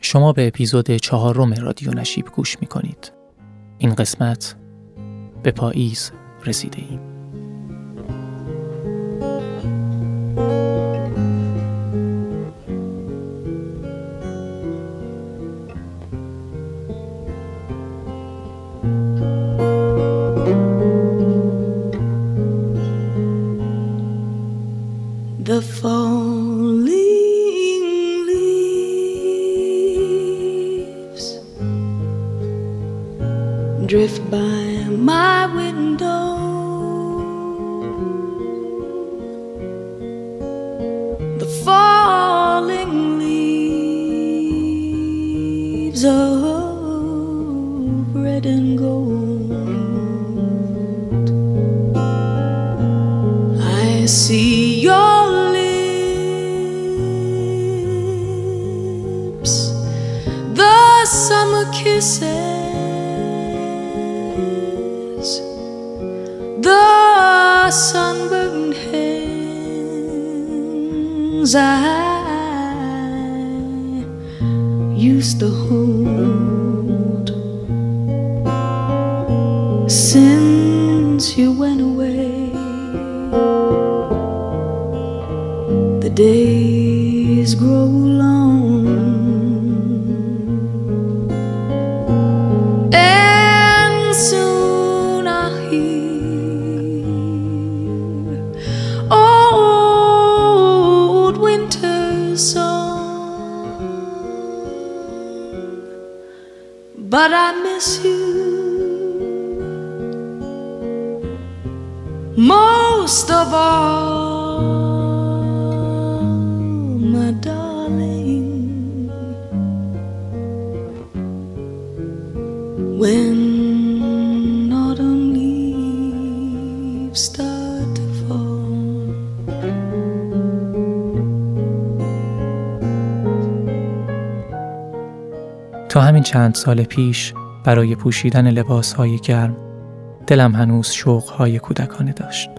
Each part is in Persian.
شما به اپیزود چهارم رادیو نشیب گوش می کنید. این قسمت به پاییز رسیده ایم. Drift by my window. The falling leaves of red and gold. I see your lips, the summer kisses, the sunburned hands I used to hold since you went away. The days grow long, song. But I miss you most of all, تا همین چند سال پیش برای پوشیدن لباسهای گرم دلم هنوز شوقهای کودکانه داشت.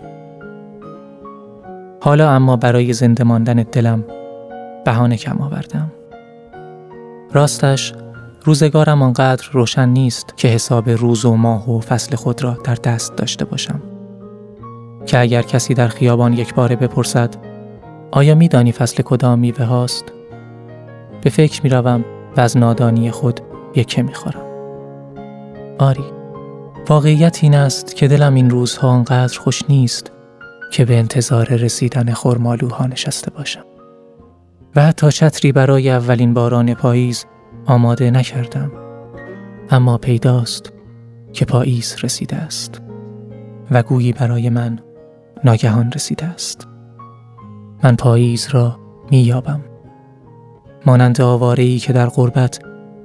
حالا اما برای زنده ماندن دلم بهانه کم آوردم. راستش روزگارم آنقدر روشن نیست که حساب روز و ماه و فصل خود را در دست داشته باشم. که اگر کسی در خیابان یک باره بپرسد آیا میدانی فصل کدام میوه هاست؟ به فکر می روم و از نادانی خود یکه می خورم. آری، واقعیت این است که دلم این روزها آنقدر خوش نیست که به انتظار رسیدن خرمالوها نشسته باشم. و حتی چتری برای اولین باران پاییز آماده نکردم. اما پیداست که پاییز رسیده است و گویی برای من ناگهان رسیده است. من پاییز را میابم. مانند آواره‌ای که در غربت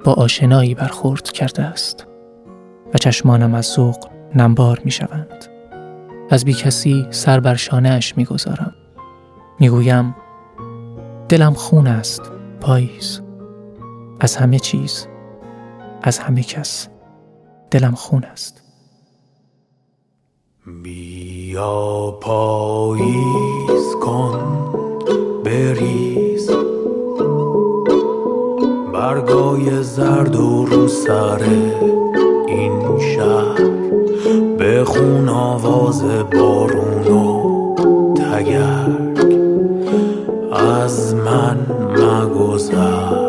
با آشنایی برخورد کرده است و چشمانم از ذوق نمبار می شوند. از بی کسی سر بر شانهش می گذارم. می گویم دلم خون است پاییز از همه چیز از همه کس دلم خون است بیا پاییز کن بریز برگای زرد و رو سر این شهر. بخون آواز بارون و تگرگ. از من مگذر.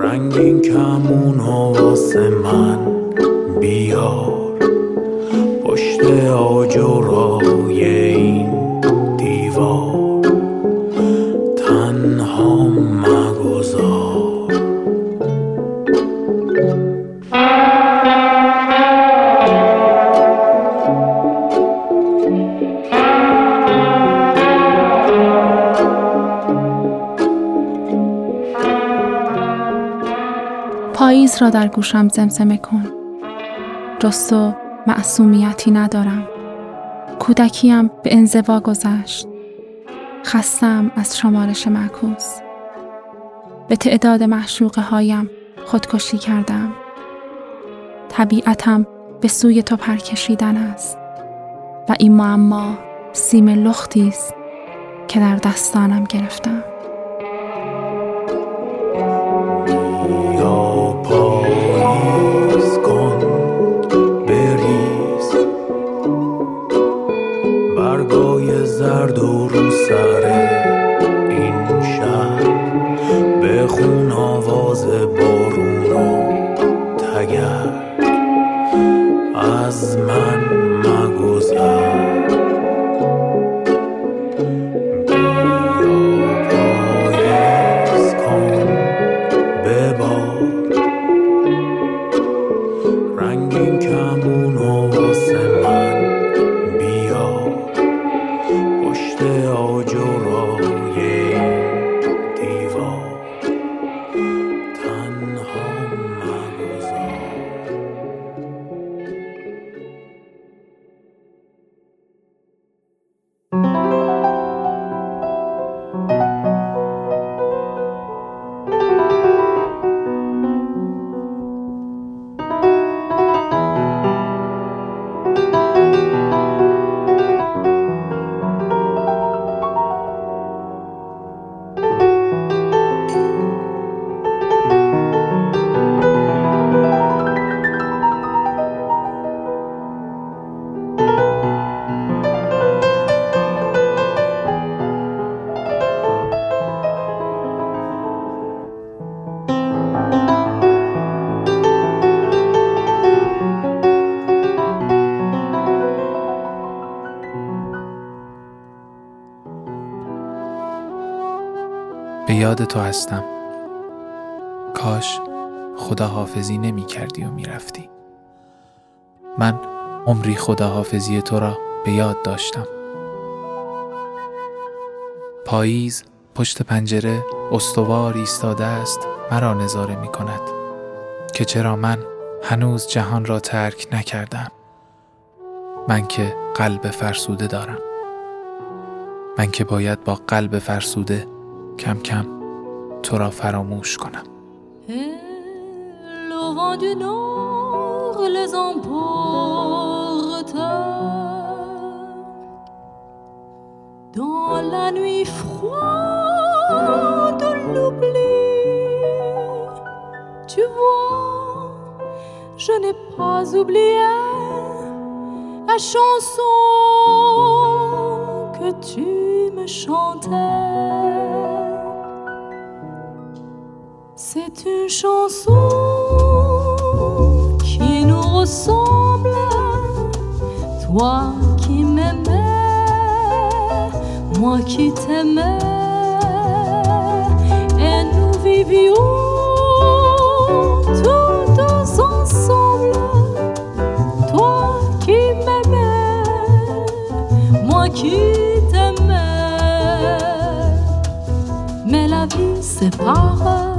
رنگین کمون و واسه من بیار. این دیوار. تنها مگذار. پاییز را در گوشم زمزمه کن. جز تو معصومیتی ندارم. کودکیم به انزوا گذشت. خستم از شمارش معکوس. به تعداد محشوقه هایم خودکشی کردم. طبیعتم به سوی تو پر کشیدن است. و این معما سیم لختی است که در دستانم گرفتم. برگای زرد و رو سر این شهر بخون آواز بارون یاد تو هستم. کاش خداحافظی نمی کردی و می رفتی. من عمری خداحافظی تو را به یاد داشتم. پاییز پشت پنجره استوار ایستاده است مرا نظاره می کند که چرا من هنوز جهان را ترک نکردم. من که قلب فرسوده دارم. من که باید با قلب فرسوده کم کم تو را فراموش کنم Et le vent du nord les emporte dans la nuit froide de l'oubli. Tu vois, je n'ai pas oublié la chanson que tu me chantais. Une chanson qui nous ressemble, toi qui m'aimais, moi qui t'aimais, et nous vivions tous ensemble, toi qui m'aimais, moi qui t'aimais, mais la vie sépare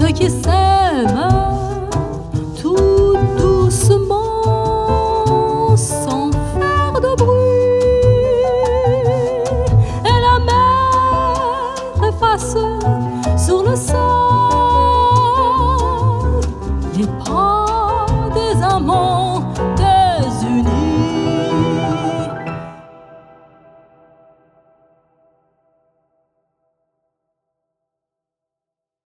تا که سما تو دوسم